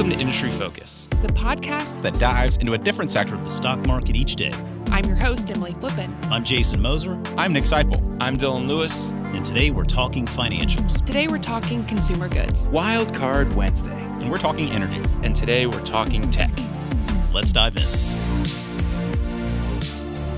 Welcome to Industry Focus, the podcast that dives into a different sector of the stock market each day. I'm your host, Emily Flippen. I'm Jason Moser. I'm Nick Sciple. I'm Dylan Lewis. And today we're talking financials. Today we're talking consumer goods. Wild Card Wednesday. And we're talking energy. And today we're talking tech. Let's dive in.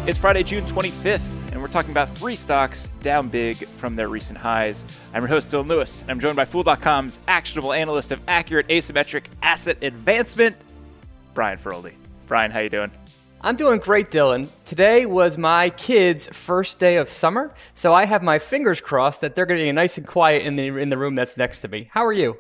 It's Friday, June 25th and we're talking about three stocks down big from their recent highs. I'm your host, Dylan Lewis, and I'm joined by Fool.com's actionable analyst of accurate asymmetric asset advancement, Brian Feroldi. Brian, how you doing? I'm doing great, Dylan. Today was my kids' first day of summer, so I have my fingers crossed that they're going to be nice and quiet in the in the room that's next to me. How are you?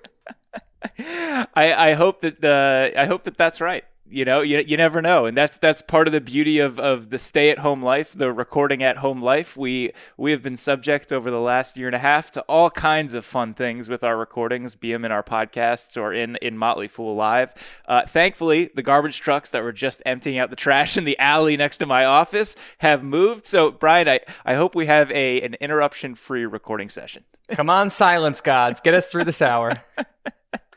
I, I hope that the I hope that that's right you know you, you never know. And that's that's part of the beauty of, of the stay at home life the recording at home life. We we have been subject over the last year and a half to all kinds of fun things with our recordings be them in our podcasts or in in motley fool live. Uh, thankfully the garbage trucks that were just emptying out the trash in the alley next to my office have moved. So brian i, I hope we have a an interruption free recording session. Come on silence gods. Get us through this hour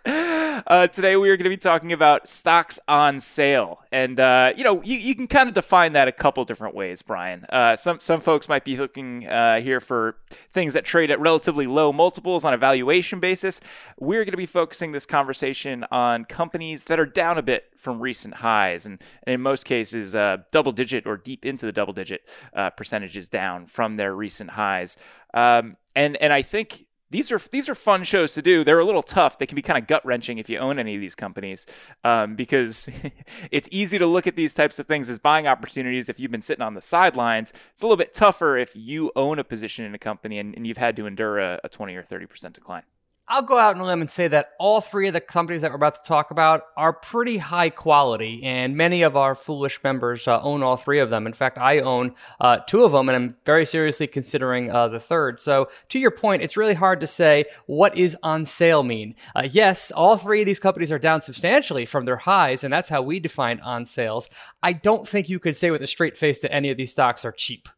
Uh, today we are going to be talking about stocks on sale, and uh, you know you, you can kind of define that a couple different ways, Brian. Uh, some some folks might be looking uh, here for things that trade at relatively low multiples on a valuation basis. We're going to be focusing this conversation on companies that are down a bit from recent highs, and, and in most cases, uh, double digit or deep into the double digit uh, percentages down from their recent highs. Um, and and I think these are these are fun shows to do. They're a little tough. They can be kind of gut wrenching if you own any of these companies, um, because it's easy to look at these types of things as buying opportunities if you've been sitting on the sidelines. It's a little bit tougher if you own a position in a company and, and you've had to endure a, a 20 or 30 percent decline. I'll go out on a limb and say that all three of the companies that we're about to talk about are pretty high quality, and many of our foolish members uh, own all three of them. In fact, I own uh, two of them, and I'm very seriously considering uh, the third. So, to your point, it's really hard to say what is on sale mean. Uh, yes, all three of these companies are down substantially from their highs, and that's how we define on sales. I don't think you could say with a straight face that any of these stocks are cheap.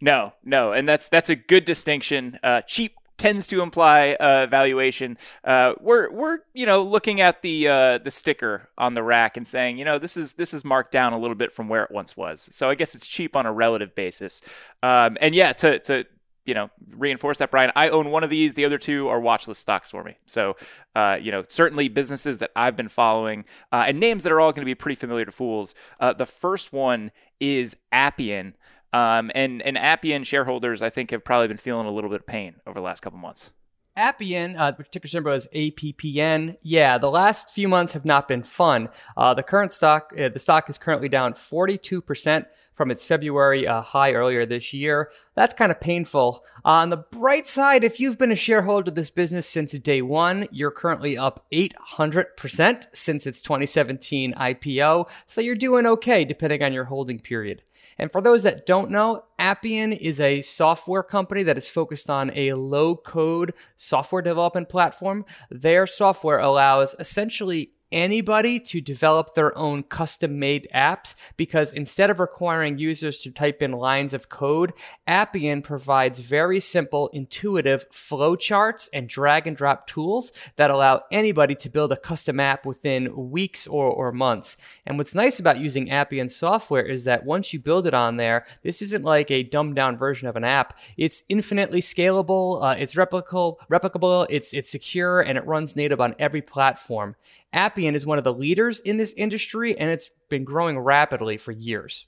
No, no, and that's that's a good distinction. Uh, cheap tends to imply uh, valuation. Uh, we're we're you know looking at the uh, the sticker on the rack and saying you know this is this is marked down a little bit from where it once was. So I guess it's cheap on a relative basis. Um, and yeah, to to you know reinforce that, Brian, I own one of these. The other two are watchlist stocks for me. So uh, you know certainly businesses that I've been following uh, and names that are all going to be pretty familiar to fools. Uh, the first one is Appian. Um, and and Appian shareholders, I think, have probably been feeling a little bit of pain over the last couple months. Appian, uh, ticker symbol is APPN. Yeah, the last few months have not been fun. Uh, the current stock, uh, the stock is currently down 42% from its February uh, high earlier this year. That's kind of painful. Uh, on the bright side, if you've been a shareholder of this business since day one, you're currently up 800% since its 2017 IPO. So you're doing okay depending on your holding period. And for those that don't know, Appian is a software company that is focused on a low code software development platform. Their software allows essentially anybody to develop their own custom made apps because instead of requiring users to type in lines of code, Appian provides very simple, intuitive flowcharts and drag and drop tools that allow anybody to build a custom app within weeks or, or months. And what's nice about using Appian software is that once you build it on there, this isn't like a dumbed down version of an app. It's infinitely scalable, uh, it's replicable, replicable, it's, it's secure, and it runs native on every platform. Appian is one of the leaders in this industry, and it's been growing rapidly for years.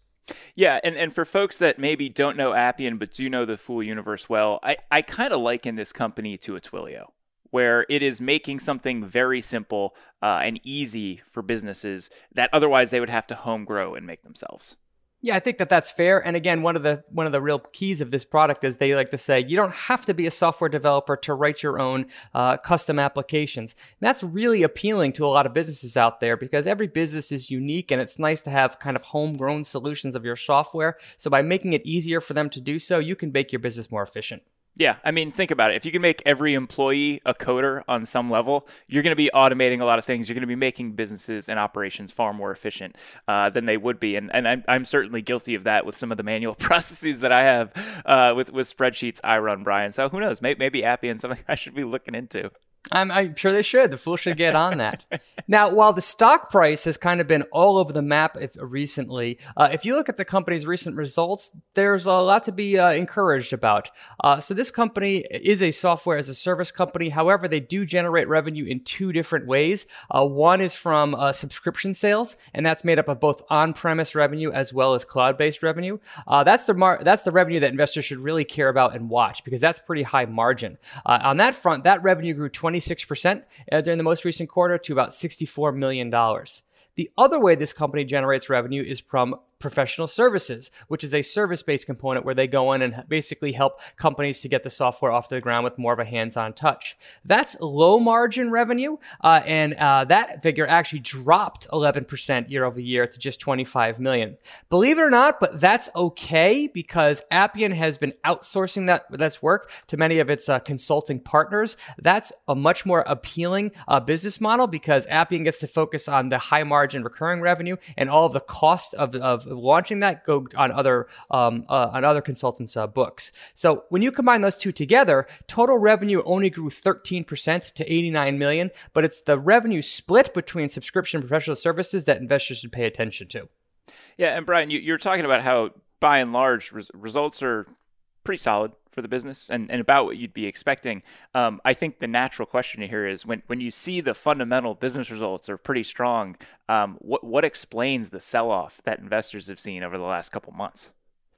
Yeah, and, and for folks that maybe don't know Appian but do know the Fool universe well, I, I kind of liken this company to a Twilio, where it is making something very simple uh, and easy for businesses that otherwise they would have to home grow and make themselves. Yeah, I think that that's fair. And again, one of the one of the real keys of this product is they like to say you don't have to be a software developer to write your own uh, custom applications. And that's really appealing to a lot of businesses out there because every business is unique, and it's nice to have kind of homegrown solutions of your software. So by making it easier for them to do so, you can make your business more efficient. Yeah, I mean, think about it. If you can make every employee a coder on some level, you're going to be automating a lot of things. You're going to be making businesses and operations far more efficient uh, than they would be. And, and I'm, I'm, certainly guilty of that with some of the manual processes that I have uh, with, with spreadsheets I run, Brian. So who knows? Maybe, maybe Appian something I should be looking into. I'm, I'm, sure they should. The fool should get on that. now, while the stock price has kind of been all over the map if, recently, uh, if you look at the company's recent results, there's a lot to be uh, encouraged about. Uh, so, this company is a software as a service company. However, they do generate revenue in two different ways. Uh, one is from uh, subscription sales, and that's made up of both on-premise revenue as well as cloud-based revenue. Uh, that's the mar- that's the revenue that investors should really care about and watch because that's pretty high margin. on that front, that revenue grew 20 26% uh, during the most recent quarter to about $64 million. The other way this company generates revenue is from professional services, which is a service based component where they go in and basically help companies to get the software off the ground with more of a hands on touch. That's low margin revenue, uh, and uh, that figure actually dropped 11% year over year to just 25 million. Believe it or not, but that's okay because Appian has been outsourcing that that's work to many of its uh, consulting partners. That's a much more appealing uh, business model because Appian gets to focus on the high margin recurring revenue and all of the cost of, of launching that go on other um, uh, on other consultants' uh, books. So when you combine those two together, total revenue only grew 13% to 89 million, but it's the revenue split between subscription and professional services that investors should pay attention to. Yeah, and Brian, you, are talking about how by and large res- results are pretty solid for the business and, and about what you'd be expecting. Um, I think the natural question here is when, when you see the fundamental business results are pretty strong, um, what, what explains the sell off that investors have seen over the last couple months?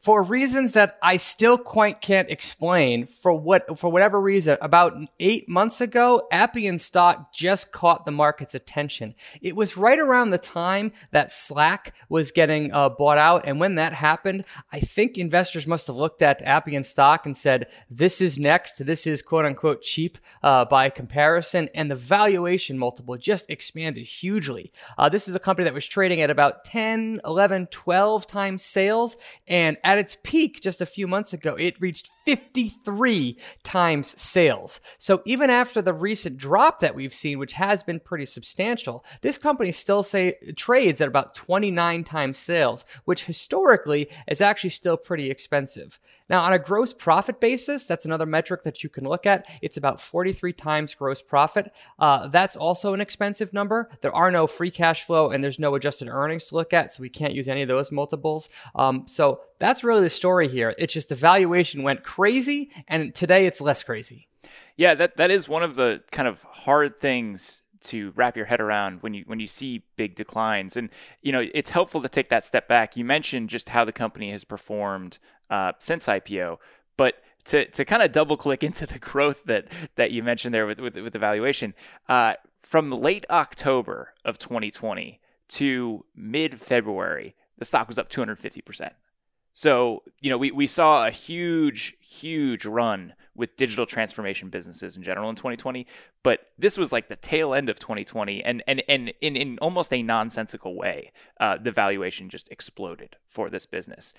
For reasons that I still quite can't explain. For what for whatever reason, about eight months ago, Appian stock just caught the market's attention. It was right around the time that Slack was getting uh, bought out, and when that happened, I think investors must have looked at Appian stock and said, "This is next. This is quote unquote cheap uh, by comparison," and the valuation multiple just expanded hugely. Uh, this is a company that was trading at about 10, 11, 12 times sales, and at its peak just a few months ago, it reached 53 times sales. So even after the recent drop that we've seen, which has been pretty substantial, this company still say trades at about 29 times sales, which historically is actually still pretty expensive. Now, on a gross profit basis, that's another metric that you can look at. It's about 43 times gross profit. Uh, that's also an expensive number. There are no free cash flow and there's no adjusted earnings to look at, so we can't use any of those multiples. Um, so that's really the story here. It's just the valuation went crazy, and today it's less crazy. Yeah, that that is one of the kind of hard things to wrap your head around when you when you see big declines. And you know, it's helpful to take that step back. You mentioned just how the company has performed uh, since IPO, but to, to kind of double click into the growth that that you mentioned there with with, with the valuation uh, from late October of 2020 to mid February, the stock was up 250 percent. So, you know, we, we saw a huge, huge run with digital transformation businesses in general in 2020, but this was like the tail end of 2020, and and and in, in almost a nonsensical way, uh, the valuation just exploded for this business.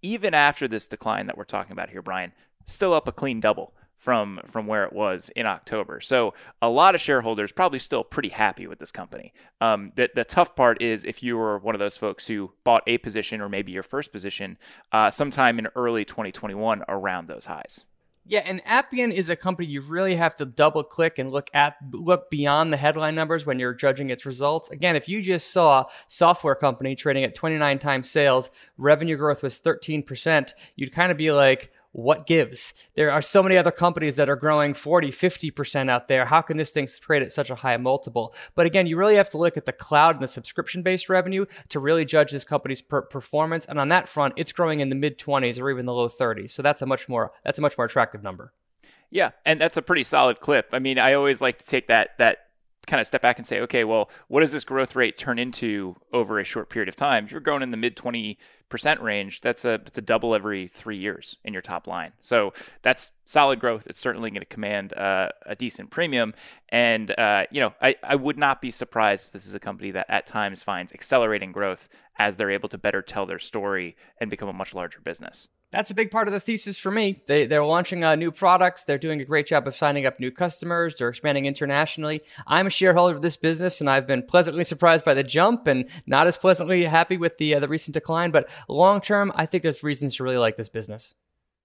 Even after this decline that we're talking about here, Brian, still up a clean double from from where it was in October. So a lot of shareholders probably still pretty happy with this company. Um, the the tough part is if you were one of those folks who bought a position or maybe your first position uh, sometime in early 2021 around those highs. Yeah, and Appian is a company you really have to double click and look at look beyond the headline numbers when you're judging its results. Again, if you just saw software company trading at 29 times sales, revenue growth was 13%, you'd kind of be like, what gives? There are so many other companies that are growing 40, 50% out there. How can this thing trade at such a high multiple? But again, you really have to look at the cloud and the subscription based revenue to really judge this company's per- performance. And on that front, it's growing in the mid 20s or even the low 30s. So that's a much more that's a much more attractive number. Yeah, and that's a pretty solid clip. I mean, I always like to take that that kind of step back and say, okay, well, what does this growth rate turn into over a short period of time? If you're growing in the mid 20% range, that's a, it's a double every three years in your top line. So that's solid growth. It's certainly going to command uh, a decent premium. And, uh, you know, I, I would not be surprised if this is a company that at times finds accelerating growth as they're able to better tell their story and become a much larger business that's a big part of the thesis for me. They, they're launching uh, new products. They're doing a great job of signing up new customers. They're expanding internationally. I'm a shareholder of this business, and I've been pleasantly surprised by the jump and not as pleasantly happy with the, uh, the recent decline. But long term, I think there's reasons to really like this business.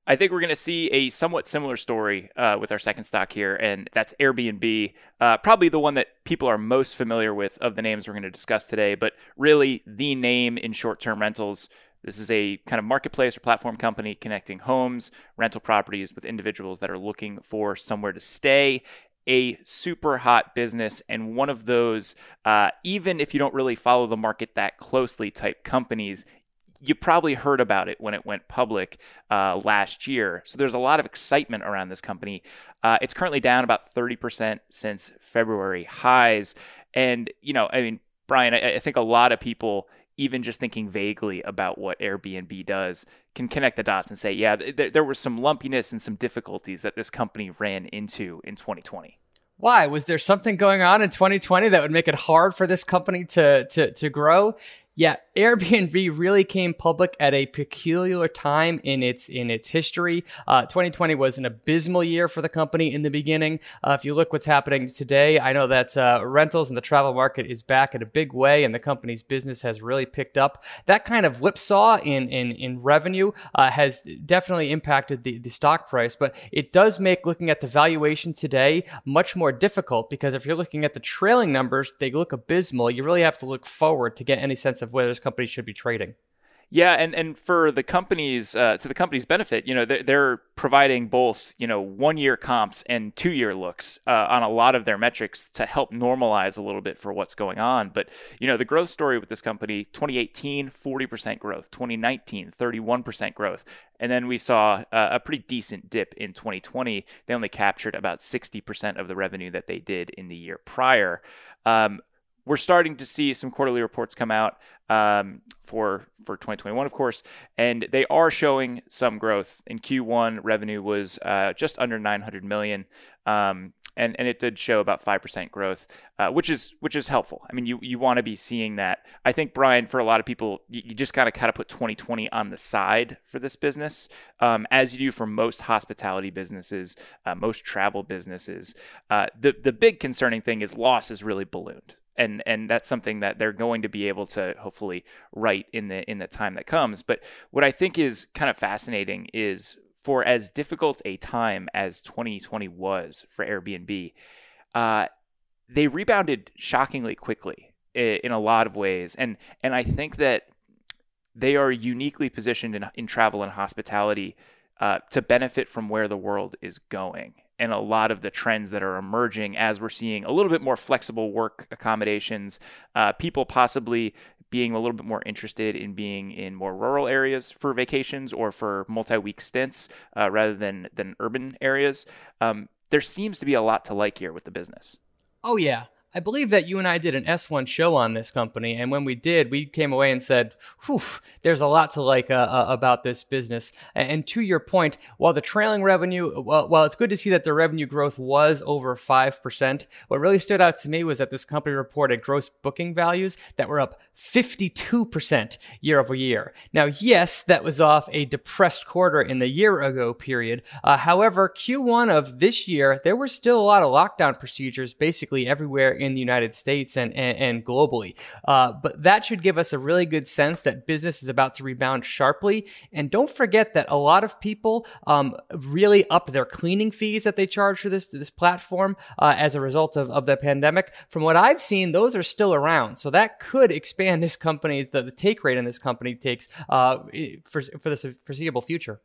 I think we're going to see a somewhat similar story uh, with our second stock here, and that's Airbnb. Uh, probably the one that people are most familiar with of the names we're going to discuss today, but really the name in short term rentals. This is a kind of marketplace or platform company connecting homes, rental properties with individuals that are looking for somewhere to stay. A super hot business and one of those, uh, even if you don't really follow the market that closely, type companies you probably heard about it when it went public uh, last year. So there's a lot of excitement around this company. Uh, it's currently down about 30% since February highs. And, you know, I mean, Brian, I, I think a lot of people, even just thinking vaguely about what Airbnb does, can connect the dots and say, yeah, th- there was some lumpiness and some difficulties that this company ran into in 2020. Why? Was there something going on in 2020 that would make it hard for this company to, to, to grow? Yeah, Airbnb really came public at a peculiar time in its in its history. Uh, 2020 was an abysmal year for the company in the beginning. Uh, if you look what's happening today, I know that uh, rentals and the travel market is back in a big way, and the company's business has really picked up. That kind of whipsaw in in in revenue uh, has definitely impacted the the stock price, but it does make looking at the valuation today much more difficult because if you're looking at the trailing numbers, they look abysmal. You really have to look forward to get any sense of where this company should be trading. Yeah, and, and for the companies, uh, to the company's benefit, you know, they're, they're providing both, you know, one year comps and two year looks uh, on a lot of their metrics to help normalize a little bit for what's going on. But, you know, the growth story with this company 2018, 40% growth, 2019, 31% growth. And then we saw a pretty decent dip in 2020. They only captured about 60% of the revenue that they did in the year prior. Um, we're starting to see some quarterly reports come out um, for for 2021, of course, and they are showing some growth. In Q1, revenue was uh, just under 900 million, um, and and it did show about five percent growth, uh, which is which is helpful. I mean, you you want to be seeing that. I think Brian, for a lot of people, you, you just gotta kind of put 2020 on the side for this business, um, as you do for most hospitality businesses, uh, most travel businesses. Uh, the the big concerning thing is loss is really ballooned and and that's something that they're going to be able to hopefully write in the in the time that comes. But what i think is kind of fascinating is for as difficult a time as 2020 was for airbnb uh, they rebounded shockingly quickly in a lot of ways. And and i think that they are uniquely positioned in, in travel and hospitality uh, to benefit from where the world is going and a lot of the trends that are emerging as we're seeing a little bit more flexible work accommodations, uh, people possibly being a little bit more interested in being in more rural areas for vacations or for multi-week stints uh, rather than than urban areas. Um, there seems to be a lot to like here with the business. Oh yeah, I believe that you and I did an S1 show on this company, and when we did, we came away and said, "Whew, there's a lot to like uh, uh, about this business." And to your point, while the trailing revenue, well, while it's good to see that the revenue growth was over five percent, what really stood out to me was that this company reported gross booking values that were up 52 percent year over year. Now, yes, that was off a depressed quarter in the year ago period. Uh, however, Q1 of this year, there were still a lot of lockdown procedures basically everywhere in the United States and, and, and globally. Uh, but that should give us a really good sense that business is about to rebound sharply. And don't forget that a lot of people um, really up their cleaning fees that they charge for this, this platform uh, as a result of, of the pandemic. From what I've seen, those are still around. So that could expand this company's, the, the take rate in this company takes uh, for, for the foreseeable future.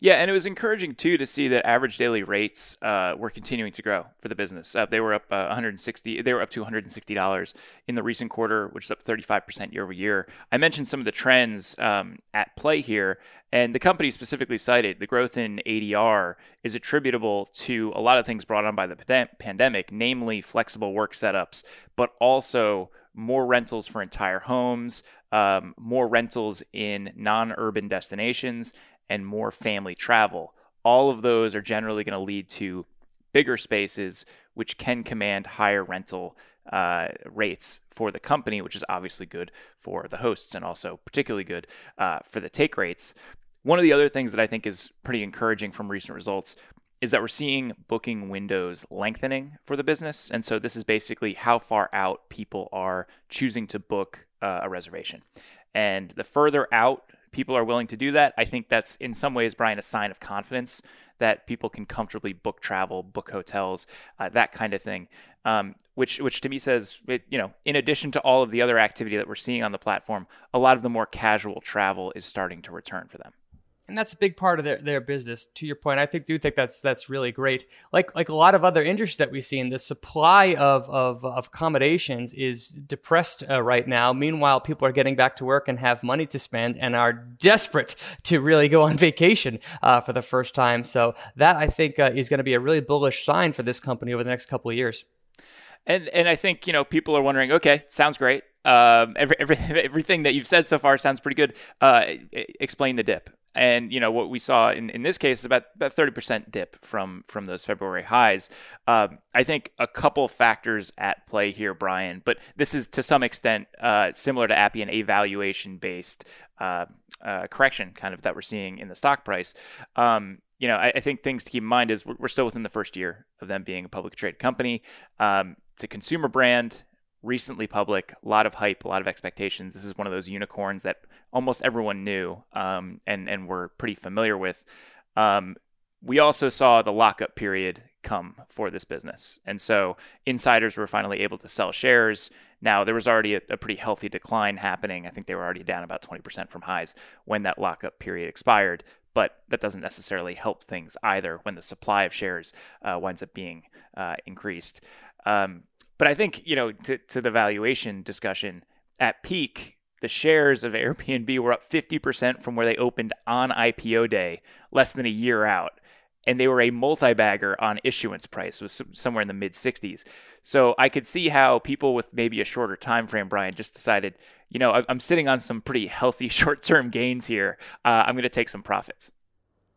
Yeah, and it was encouraging too to see that average daily rates uh, were continuing to grow for the business. Uh, they were up uh, 160. They were up to 160 dollars in the recent quarter, which is up 35 percent year over year. I mentioned some of the trends um, at play here, and the company specifically cited the growth in ADR is attributable to a lot of things brought on by the pandemic, namely flexible work setups, but also more rentals for entire homes, um, more rentals in non-urban destinations and more family travel. All of those are generally going to lead to bigger spaces, which can command higher rental uh, rates for the company, which is obviously good for the hosts and also particularly good uh, for the take rates. One of the other things that I think is pretty encouraging from recent results is that we're seeing booking windows lengthening for the business. And so this is basically how far out people are choosing to book uh, a reservation. And the further out people are willing to do that, I think that's in some ways, Brian, a sign of confidence that people can comfortably book travel, book hotels, uh, that kind of thing. Um, which, which to me says, it, you know, in addition to all of the other activity that we're seeing on the platform, a lot of the more casual travel is starting to return for them and that's a big part of their, their business. To your point, I think do think that's that's really great. Like like a lot of other industries that we've seen, the supply of of, of accommodations is depressed uh, right now. Meanwhile, people are getting back to work and have money to spend and are desperate to really go on vacation uh, for the first time. So that I think uh, is going to be a really bullish sign for this company over the next couple of years. And and I think you know people are wondering, okay, sounds great. Um, every, every, everything that you've said so far sounds pretty good. Uh, explain the dip. And you know what we saw in, in this case is about about thirty percent dip from from those February highs. Um, I think a couple factors at play here, Brian. But this is to some extent uh, similar to Appian, a valuation based uh, uh, correction kind of that we're seeing in the stock price. Um, you know, I, I, think things to keep in mind is we're, we're, still within the first year of them being a public traded company. Um, it's a consumer brand recently public, a lot of hype, a lot of expectations. This is one of those unicorns that almost everyone knew um, and and were pretty familiar with. Um, we also saw the lockup period come for this business, and so insiders were finally able to sell shares. Now there was already a, a pretty healthy decline happening. I think they were already down about 20% from highs when that lockup period expired. But that doesn't necessarily help things either when the supply of shares uh, winds up being uh, increased. Um, but I think, you know, to, to the valuation discussion, at peak, the shares of Airbnb were up 50% from where they opened on IPO day, less than a year out. And they were a multi bagger on issuance price, was somewhere in the mid 60s. So I could see how people with maybe a shorter time frame, Brian, just decided, you know, I'm sitting on some pretty healthy short term gains here. Uh, I'm going to take some profits.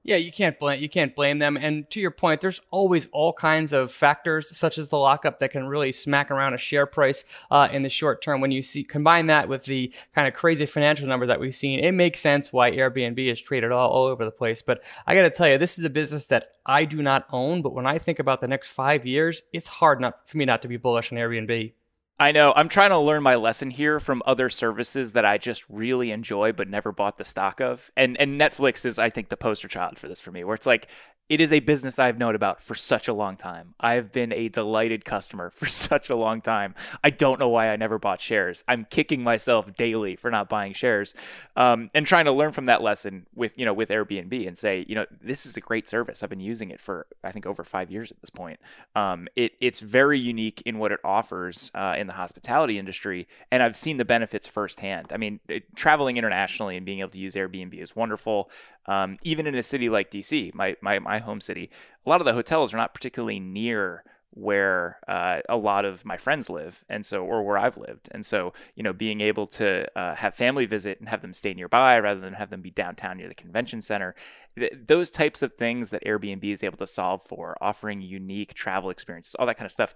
Yeah, you can't blame you can't blame them. And to your point, there's always all kinds of factors, such as the lockup, that can really smack around a share price uh, in the short term. When you see combine that with the kind of crazy financial number that we've seen, it makes sense why Airbnb is traded all, all over the place. But I got to tell you, this is a business that I do not own. But when I think about the next five years, it's hard not for me not to be bullish on Airbnb. I know. I'm trying to learn my lesson here from other services that I just really enjoy but never bought the stock of. And and Netflix is I think the poster child for this for me where it's like it is a business I've known about for such a long time. I've been a delighted customer for such a long time. I don't know why I never bought shares. I'm kicking myself daily for not buying shares, um, and trying to learn from that lesson with you know with Airbnb and say you know this is a great service. I've been using it for I think over five years at this point. Um, it it's very unique in what it offers uh, in the hospitality industry, and I've seen the benefits firsthand. I mean, it, traveling internationally and being able to use Airbnb is wonderful. Um, even in a city like DC, my, my, my home city, a lot of the hotels are not particularly near where uh, a lot of my friends live and so or where i've lived. And so you know being able to uh, have family visit and have them stay nearby rather than have them be downtown near the convention center th- those types of things that airbnb is able to solve for offering unique travel experiences all that kind of stuff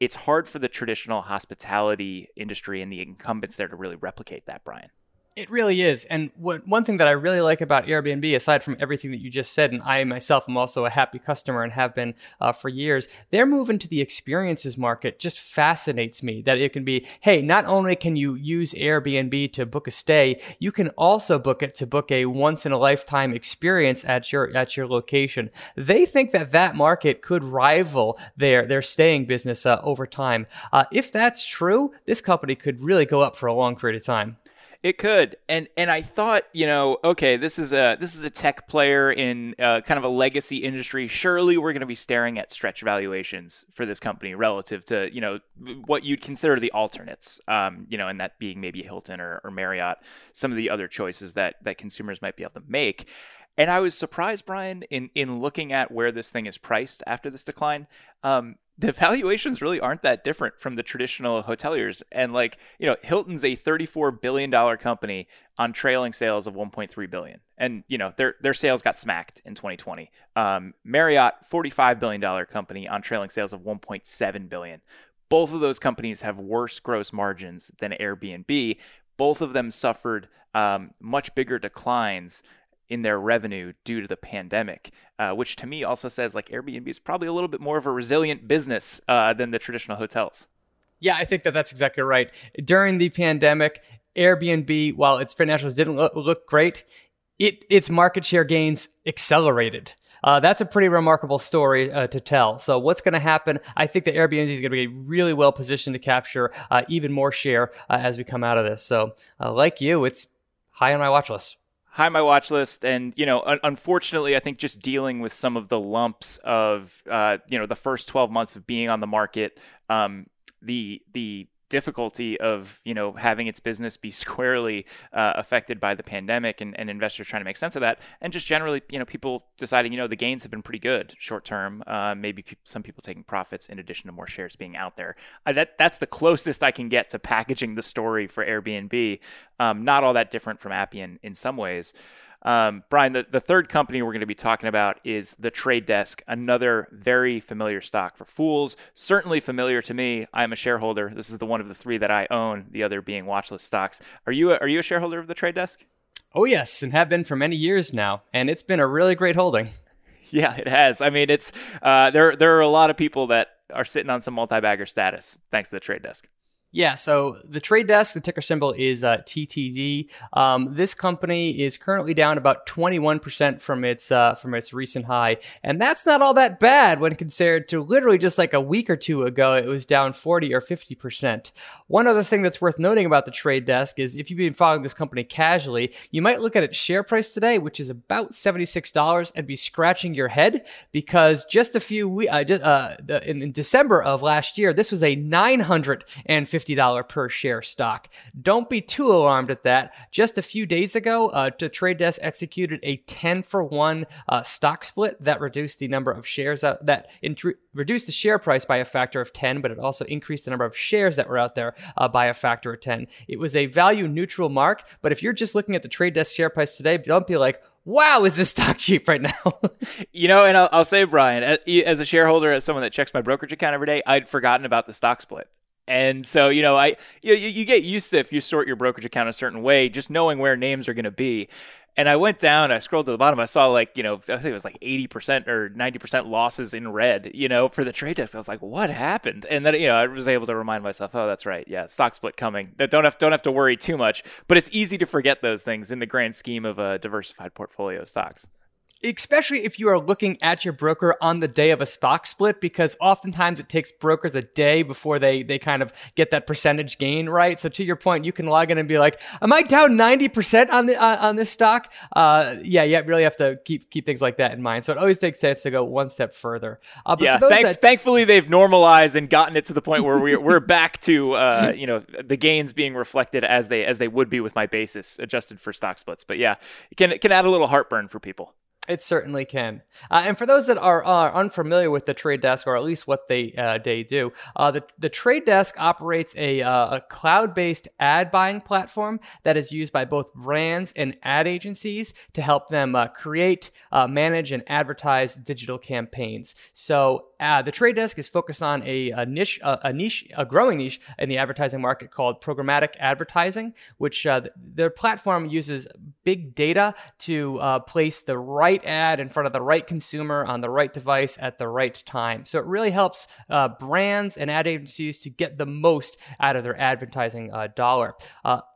it's hard for the traditional hospitality industry and the incumbents there to really replicate that brian it really is. And what, one thing that I really like about Airbnb, aside from everything that you just said, and I myself am also a happy customer and have been uh, for years, their move into the experiences market just fascinates me. That it can be, hey, not only can you use Airbnb to book a stay, you can also book it to book a once in a lifetime experience at your at your location. They think that that market could rival their their staying business uh, over time. Uh, if that's true, this company could really go up for a long period of time. It could, and and I thought, you know, okay, this is a this is a tech player in uh, kind of a legacy industry. Surely we're going to be staring at stretch valuations for this company relative to you know what you'd consider the alternates, um, you know, and that being maybe Hilton or, or Marriott, some of the other choices that that consumers might be able to make. And I was surprised, Brian, in in looking at where this thing is priced after this decline. Um, the valuations really aren't that different from the traditional hoteliers. And like, you know, Hilton's a $34 billion company on trailing sales of 1.3 billion. And, you know, their, their sales got smacked in 2020. Um, Marriott, $45 billion company on trailing sales of 1.7 billion. Both of those companies have worse gross margins than Airbnb. Both of them suffered um, much bigger declines in their revenue due to the pandemic, uh, which to me also says like Airbnb is probably a little bit more of a resilient business uh, than the traditional hotels. Yeah, I think that that's exactly right. During the pandemic, Airbnb, while its financials didn't look, look great, it its market share gains accelerated. Uh, that's a pretty remarkable story uh, to tell. So, what's going to happen? I think that Airbnb is going to be really well positioned to capture uh, even more share uh, as we come out of this. So, uh, like you, it's high on my watch list high my watch list and you know un- unfortunately i think just dealing with some of the lumps of uh, you know the first 12 months of being on the market um, the the difficulty of you know having its business be squarely uh, affected by the pandemic and, and, investors trying to make sense of that. And just generally you know people deciding you know the gains have been pretty good short term uh, maybe pe- some people taking profits in addition to more shares being out there. That that's the closest I can get to packaging the story for Airbnb. Um, not all that different from Appian in some ways um, Brian, the, the third company we're going to be talking about is the Trade Desk, another very familiar stock for fools. Certainly familiar to me. I'm a shareholder. This is the one of the three that I own. The other being watchlist stocks. Are you a, are you a shareholder of the Trade Desk? Oh yes, and have been for many years now, and it's been a really great holding. Yeah, it has. I mean, it's uh, there. There are a lot of people that are sitting on some multi-bagger status thanks to the Trade Desk. Yeah, so the trade desk, the ticker symbol is uh, TTD. Um, this company is currently down about 21% from its uh, from its recent high, and that's not all that bad when compared to literally just like a week or two ago, it was down 40 or 50%. One other thing that's worth noting about the trade desk is if you've been following this company casually, you might look at its share price today, which is about $76, and be scratching your head because just a few we- uh, just, uh, in, in December of last year, this was a 950 $50 per share stock. Don't be too alarmed at that. Just a few days ago, uh, the Trade Desk executed a 10 for 1 uh, stock split that reduced the number of shares out, that int- reduced the share price by a factor of 10, but it also increased the number of shares that were out there uh, by a factor of 10. It was a value neutral mark, but if you're just looking at the Trade Desk share price today, don't be like, wow, is this stock cheap right now? you know, and I'll, I'll, say, Brian, as a shareholder, as someone that checks my brokerage account every day, I'd forgotten about the stock split. And so, you know, I you, you get used to if you sort your brokerage account a certain way, just knowing where names are going to be. And I went down, I scrolled to the bottom, I saw like, you know, I think it was like 80% or 90% losses in red, you know, for the trade desk. I was like, what happened? And then, you know, I was able to remind myself, oh, that's right. Yeah, stock split coming. That don't have, don't have to worry too much. But it's easy to forget those things in the grand scheme of a diversified portfolio of stocks especially if you are looking at your broker on the day of a stock split because oftentimes it takes brokers a day before they they kind of get that percentage gain right? So to your point you can log in and be like am i down 90% on the uh, on this stock? Uh, yeah you really have to keep keep things like that in mind. So it always makes sense to go one step further. Uh, yeah thank, that- thankfully they've normalized and gotten it to the point where we're, we're back to uh, you know the gains being reflected as they as they would be with my basis adjusted for stock splits. But yeah it can it can add a little heartburn for people it certainly can. Uh, and for those that are, are, unfamiliar with the trade desk, or at least what they uh, they do, uh, the, the trade desk operates a, uh, a cloud based ad buying platform that is used by both brands and ad agencies to help them uh, create, uh, manage, and advertise digital campaigns. So uh, the trade desk is focused on a, a niche, a, a, niche, a growing niche in the advertising market called programmatic advertising, which uh, their platform uses big data to uh, place the right ad in front of the right consumer on the right device at the right time. So it really helps uh, brands and ad agencies to get the most out of their advertising uh, dollar.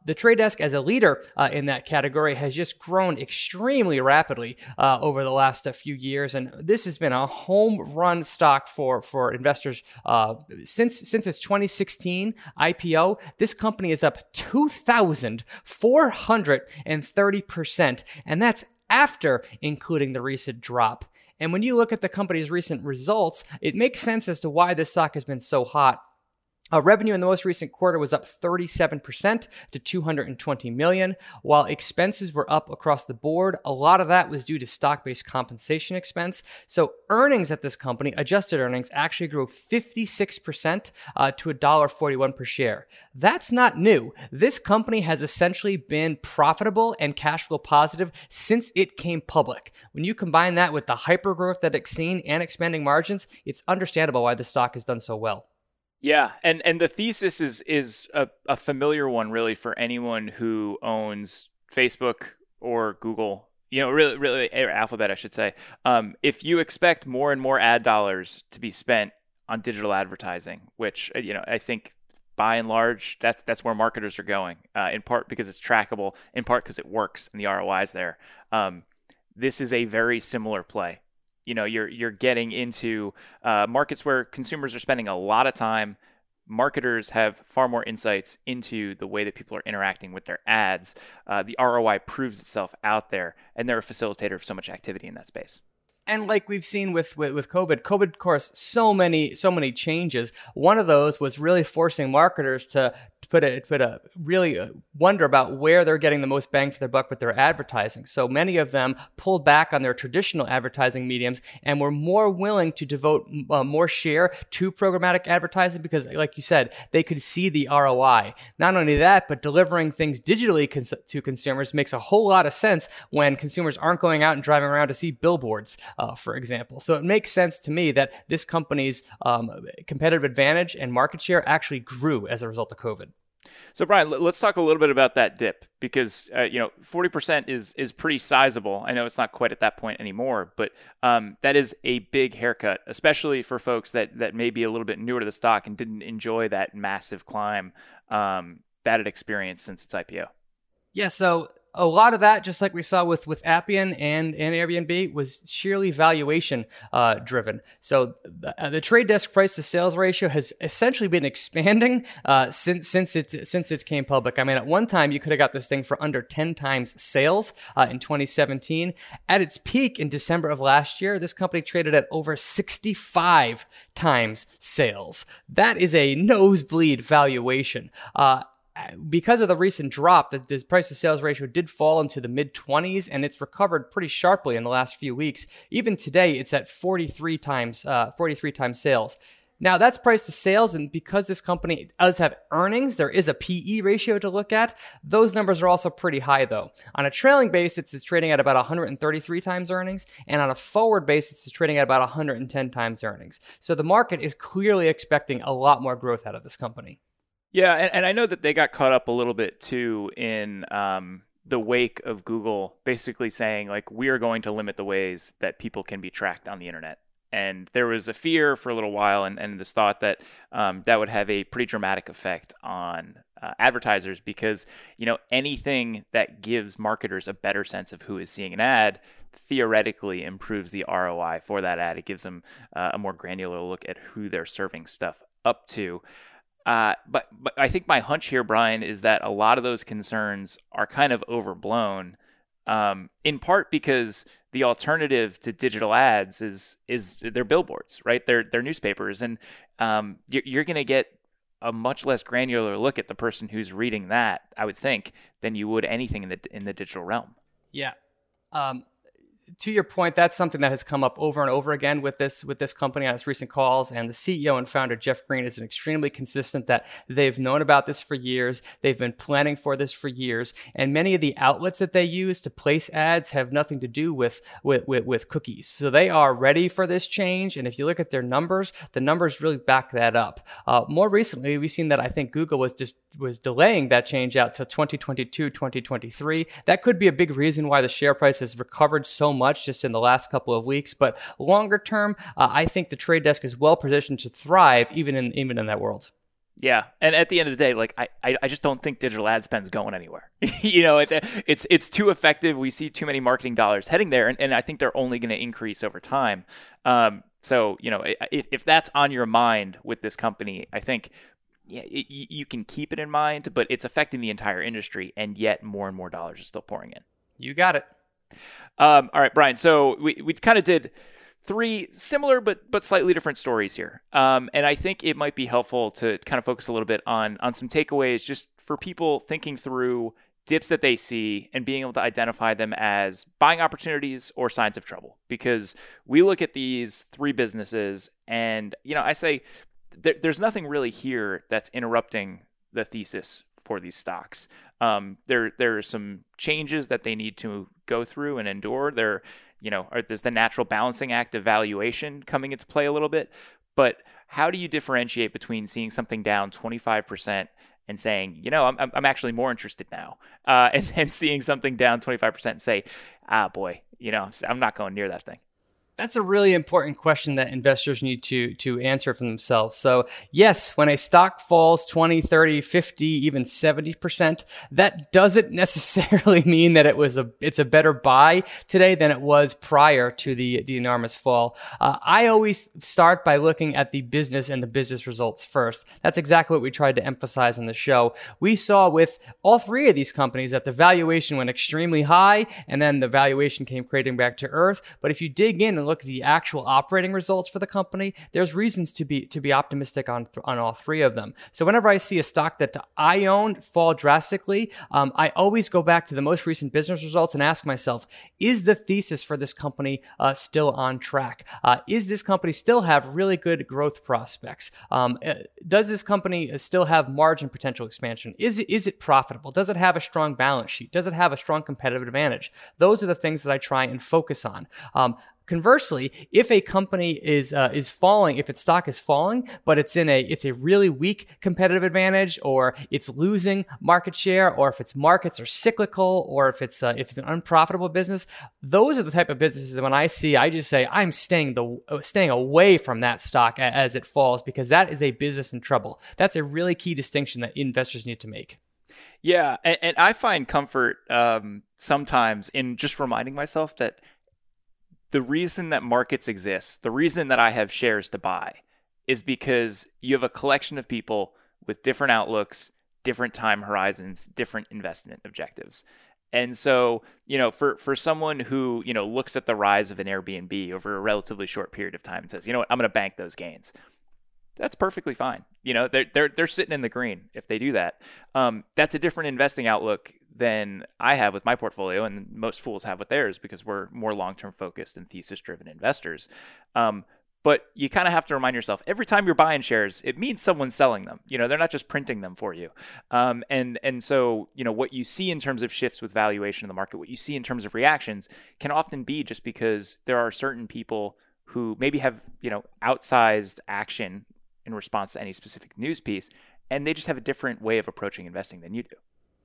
The trade desk, as a leader uh, in that category, has just grown extremely rapidly uh, over the last few years, and this has been a home run stock for for investors uh, since since its 2016 IPO. This company is up 2,430 percent, and that's after including the recent drop. And when you look at the company's recent results, it makes sense as to why this stock has been so hot. Uh, revenue in the most recent quarter was up 37% to 220 million, while expenses were up across the board. A lot of that was due to stock-based compensation expense. So earnings at this company, adjusted earnings, actually grew 56% uh, to $1.41 per share. That's not new. This company has essentially been profitable and cash flow positive since it came public. When you combine that with the hyper growth that it's seen and expanding margins, it's understandable why the stock has done so well. Yeah, and and the thesis is is a, a familiar one really for anyone who owns Facebook or Google. You know, really, really, Alphabet, I should say. Um, if you expect more and more ad dollars to be spent on digital advertising, which uh, you know, I think by and large, that's that's where marketers are going. Uh, in part because it's trackable, in part because it works and the ROI is there. Um, this is a very similar play. You know, you're you're getting into uh, markets where consumers are spending a lot of time. Marketers have far more insights into the way that people are interacting with their ads. Uh, the ROI proves itself out there, and they're a facilitator of so much activity in that space and like we've seen with, with, with COVID, COVID caused so many so many changes. One of those was really forcing marketers to put a put a really uh, wonder about where they're getting the most bang for their buck with their advertising. So many of them pulled back on their traditional advertising mediums and were more willing to devote uh, more share to programmatic advertising because, like you said, they could see the ROI. Not only that, but delivering things digitally cons- to consumers makes a whole lot of sense when consumers aren't going out and driving around to see billboards uh, for example. So it makes sense to me that this company's um, competitive advantage and market share actually grew as a result of COVID. So Brian, let's talk a little bit about that dip because uh, you know 40% is is pretty sizable. I know it's not quite at that point anymore, but um, that is a big haircut, especially for folks that that may be a little bit newer to the stock and didn't enjoy that massive climb um, that it experienced since its IPO. Yeah, so a lot of that, just like we saw with with Appian and, and Airbnb, was sheerly valuation uh, driven. So the, uh, the, trade desk price to sales ratio has essentially been expanding uh, since since it since it came public. I mean, at one time you could have got this thing for under ten times sales uh, in 2017. At its peak in December of last year, this company traded at over 65 times sales. That is a nosebleed valuation. Because of the recent drop, the, the price to sales ratio did fall into the mid 20s and it's recovered pretty sharply in the last few weeks. Even today, it's at 43 times, uh, 43 times sales. Now that's price to sales, and because this company does have earnings, there is a PE ratio to look at. Those numbers are also pretty high, though. On a trailing basis, it's trading at about 133 times earnings, and on a forward basis, it's trading at about 110 times earnings. So the market is clearly expecting a lot more growth out of this company. Yeah, and, and I know that they got caught up a little bit too in um, the wake of Google basically saying like we are going to limit the ways that people can be tracked on the internet. And there was a fear for a little while, and, and this thought that um, that would have a pretty dramatic effect on uh, advertisers because you know anything that gives marketers a better sense of who is seeing an ad theoretically improves the ROI for that ad. It gives them uh, a more granular look at who they're serving stuff up to. Uh, but but I think my hunch here, Brian, is that a lot of those concerns are kind of overblown, um, in part because the alternative to digital ads is is their billboards, right? They're they're newspapers, and um, you're, you're going to get a much less granular look at the person who's reading that, I would think, than you would anything in the in the digital realm. Yeah. Um, to your point, that's something that has come up over and over again with this with this company on its recent calls. And the CEO and founder Jeff Green is extremely consistent that they've known about this for years. They've been planning for this for years, and many of the outlets that they use to place ads have nothing to do with with with, with cookies. So they are ready for this change. And if you look at their numbers, the numbers really back that up. Uh, more recently, we've seen that I think Google was just was delaying that change out to 2022, 2023. That could be a big reason why the share price has recovered so much just in the last couple of weeks. But longer term, uh, I think the trade desk is well positioned to thrive even in even in that world. Yeah, and at the end of the day, like I, I just don't think digital ad spend's going anywhere. you know, it, it's it's too effective. We see too many marketing dollars heading there, and, and I think they're only going to increase over time. Um, so you know, if, if that's on your mind with this company, I think yeah, it, you can keep it in mind, but it's affecting the entire industry, and yet more and more dollars are still pouring in. You got it. Um, all right, Brian. So we, we kind of did three similar but but slightly different stories here, um, and I think it might be helpful to kind of focus a little bit on on some takeaways, just for people thinking through dips that they see and being able to identify them as buying opportunities or signs of trouble. Because we look at these three businesses, and you know, I say there, there's nothing really here that's interrupting the thesis for these stocks. Um, there there are some changes that they need to go through and endure. There, you know, there's the natural balancing act of valuation coming into play a little bit. But how do you differentiate between seeing something down 25% and saying, you know, I'm, I'm actually more interested now, uh, and then seeing something down 25% and say, ah, boy, you know, I'm not going near that thing. That's a really important question that investors need to to answer for themselves. So, yes, when a stock falls 20, 30, 50, even 70%, that doesn't necessarily mean that it was a it's a better buy today than it was prior to the the enormous fall. Uh, I always start by looking at the business and the business results first. That's exactly what we tried to emphasize on the show. We saw with all three of these companies that the valuation went extremely high and then the valuation came creating back to earth. But if you dig in and look at the actual operating results for the company, there's reasons to be to be optimistic on th- on all three of them. So whenever I see a stock that I own fall drastically, um, I always go back to the most recent business results and ask myself: Is the thesis for this company uh, still on track? Uh, is this company still have really good growth prospects? Um, uh, does this company still have margin potential expansion? Is it is it profitable? Does it have a strong balance sheet? Does it have a strong competitive advantage? Those are the things that I try and focus on. Um, Conversely, if a company is uh, is falling, if its stock is falling, but it's in a it's a really weak competitive advantage, or it's losing market share, or if its markets are cyclical, or if it's uh, if it's an unprofitable business, those are the type of businesses that when I see, I just say I'm staying the uh, staying away from that stock as it falls because that is a business in trouble. That's a really key distinction that investors need to make. Yeah, and, and I find comfort um, sometimes in just reminding myself that the reason that markets exist, the reason that I have shares to buy, is because you have a collection of people with different outlooks, different time horizons, different investment objectives. And so, you know, for for someone who, you know, looks at the rise of an Airbnb over a relatively short period of time and says, "You know what? I'm going to bank those gains." That's perfectly fine. You know, they're they're they're sitting in the green if they do that. Um, that's a different investing outlook than I have with my portfolio, and most fools have with theirs because we're more long term focused and thesis driven investors. Um, but you kind of have to remind yourself every time you're buying shares, it means someone's selling them. You know, they're not just printing them for you. Um, and and so you know what you see in terms of shifts with valuation in the market, what you see in terms of reactions, can often be just because there are certain people who maybe have you know outsized action in response to any specific news piece, and they just have a different way of approaching investing than you do.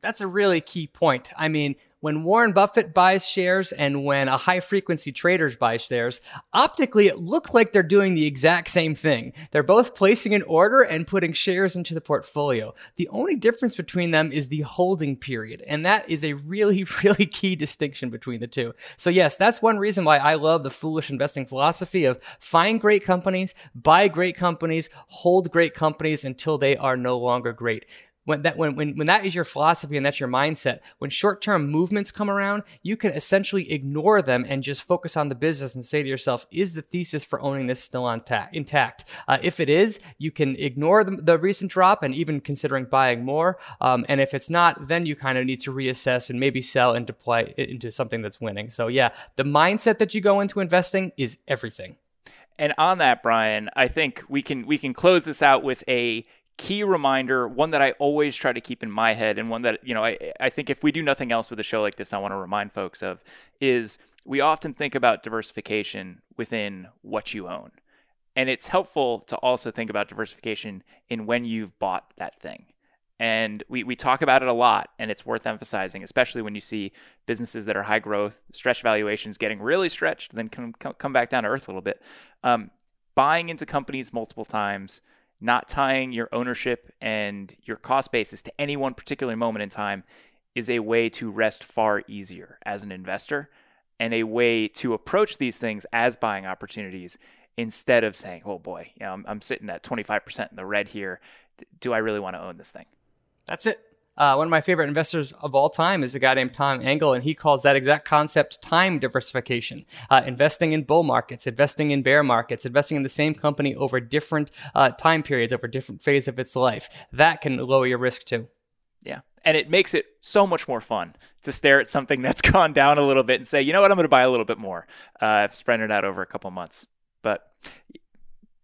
That's a really key point. I mean, when Warren Buffett buys shares and when a high frequency traders buy shares, optically it looks like they're doing the exact same thing. They're both placing an order and putting shares into the portfolio. The only difference between them is the holding period. And that is a really, really key distinction between the two. So yes, that's one reason why I love the foolish investing philosophy of find great companies, buy great companies, hold great companies until they are no longer great when that when, when when that is your philosophy and that's your mindset when short-term movements come around you can essentially ignore them and just focus on the business and say to yourself is the thesis for owning this still on ta- intact? Uh, if it is you can ignore the, the, recent drop and even considering buying more. Um, and if it's not then you kind of need to reassess and maybe sell and deploy it into something that's winning. So yeah the mindset that you go into investing is everything. And on that, Brian, I think we can we can close this out with a key reminder, one that I always try to keep in my head, and one that, you know, I, I think if we do nothing else with a show like this, I want to remind folks of is we often think about diversification within what you own. And it's helpful to also think about diversification in when you've bought that thing. And we, we talk about it a lot, and it's worth emphasizing, especially when you see businesses that are high growth, stretch valuations getting really stretched, then come, come back down to earth a little bit. Um, buying into companies multiple times, not tying your ownership and your cost basis to any one particular moment in time is a way to rest far easier as an investor and a way to approach these things as buying opportunities instead of saying, oh boy, you know, I'm, I'm sitting at 25% in the red here. Do I really want to own this thing? That's it. Uh, one of my favorite investors of all time is a guy named Tom Engle, and he calls that exact concept time diversification. Uh, investing in bull markets, investing in bear markets, investing in the same company over different uh, time periods, over different phase of its life. That can lower your risk too. Yeah. And it makes it so much more fun to stare at something that's gone down a little bit and say, you know what, I'm going to buy a little bit more. Uh, spreading it out over a couple months. But,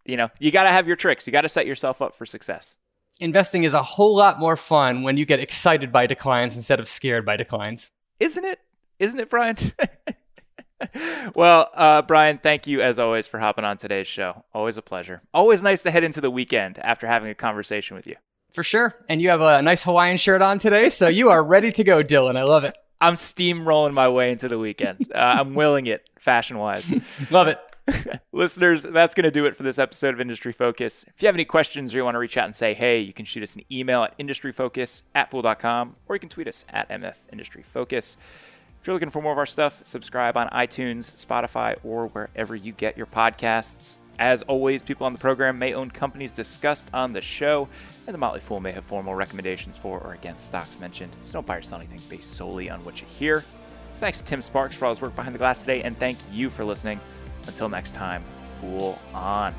you know, you got to have your tricks. You got to set yourself up for success investing is a whole lot more fun when you get excited by declines instead of scared by declines. Isn't it? Isn't it, Brian? well, uh, Brian, thank you as always for hopping on today's show. Always a pleasure. Always nice to head into the weekend after having a conversation with you. For sure. And you have a nice Hawaiian shirt on today, so you are ready to go, Dylan. I love it. I'm steamrolling my way into the weekend. Uh, I'm willing it fashion wise. love it. Listeners, that's going to do it for this episode of Industry Focus. If you have any questions or you want to reach out and say, hey, you can shoot us an email at industryfocus at fool.com or you can tweet us at MF Industry Focus. If you're looking for more of our stuff, subscribe on iTunes, Spotify, or wherever you get your podcasts. As always, people on the program may own companies discussed on the show, and the Motley Fool may have formal recommendations for or against stocks mentioned, so don't buy or sell anything based solely on what you hear. Thanks to Tim Sparks for all his work behind the glass today, and thank you for listening. Until next time, Fool on.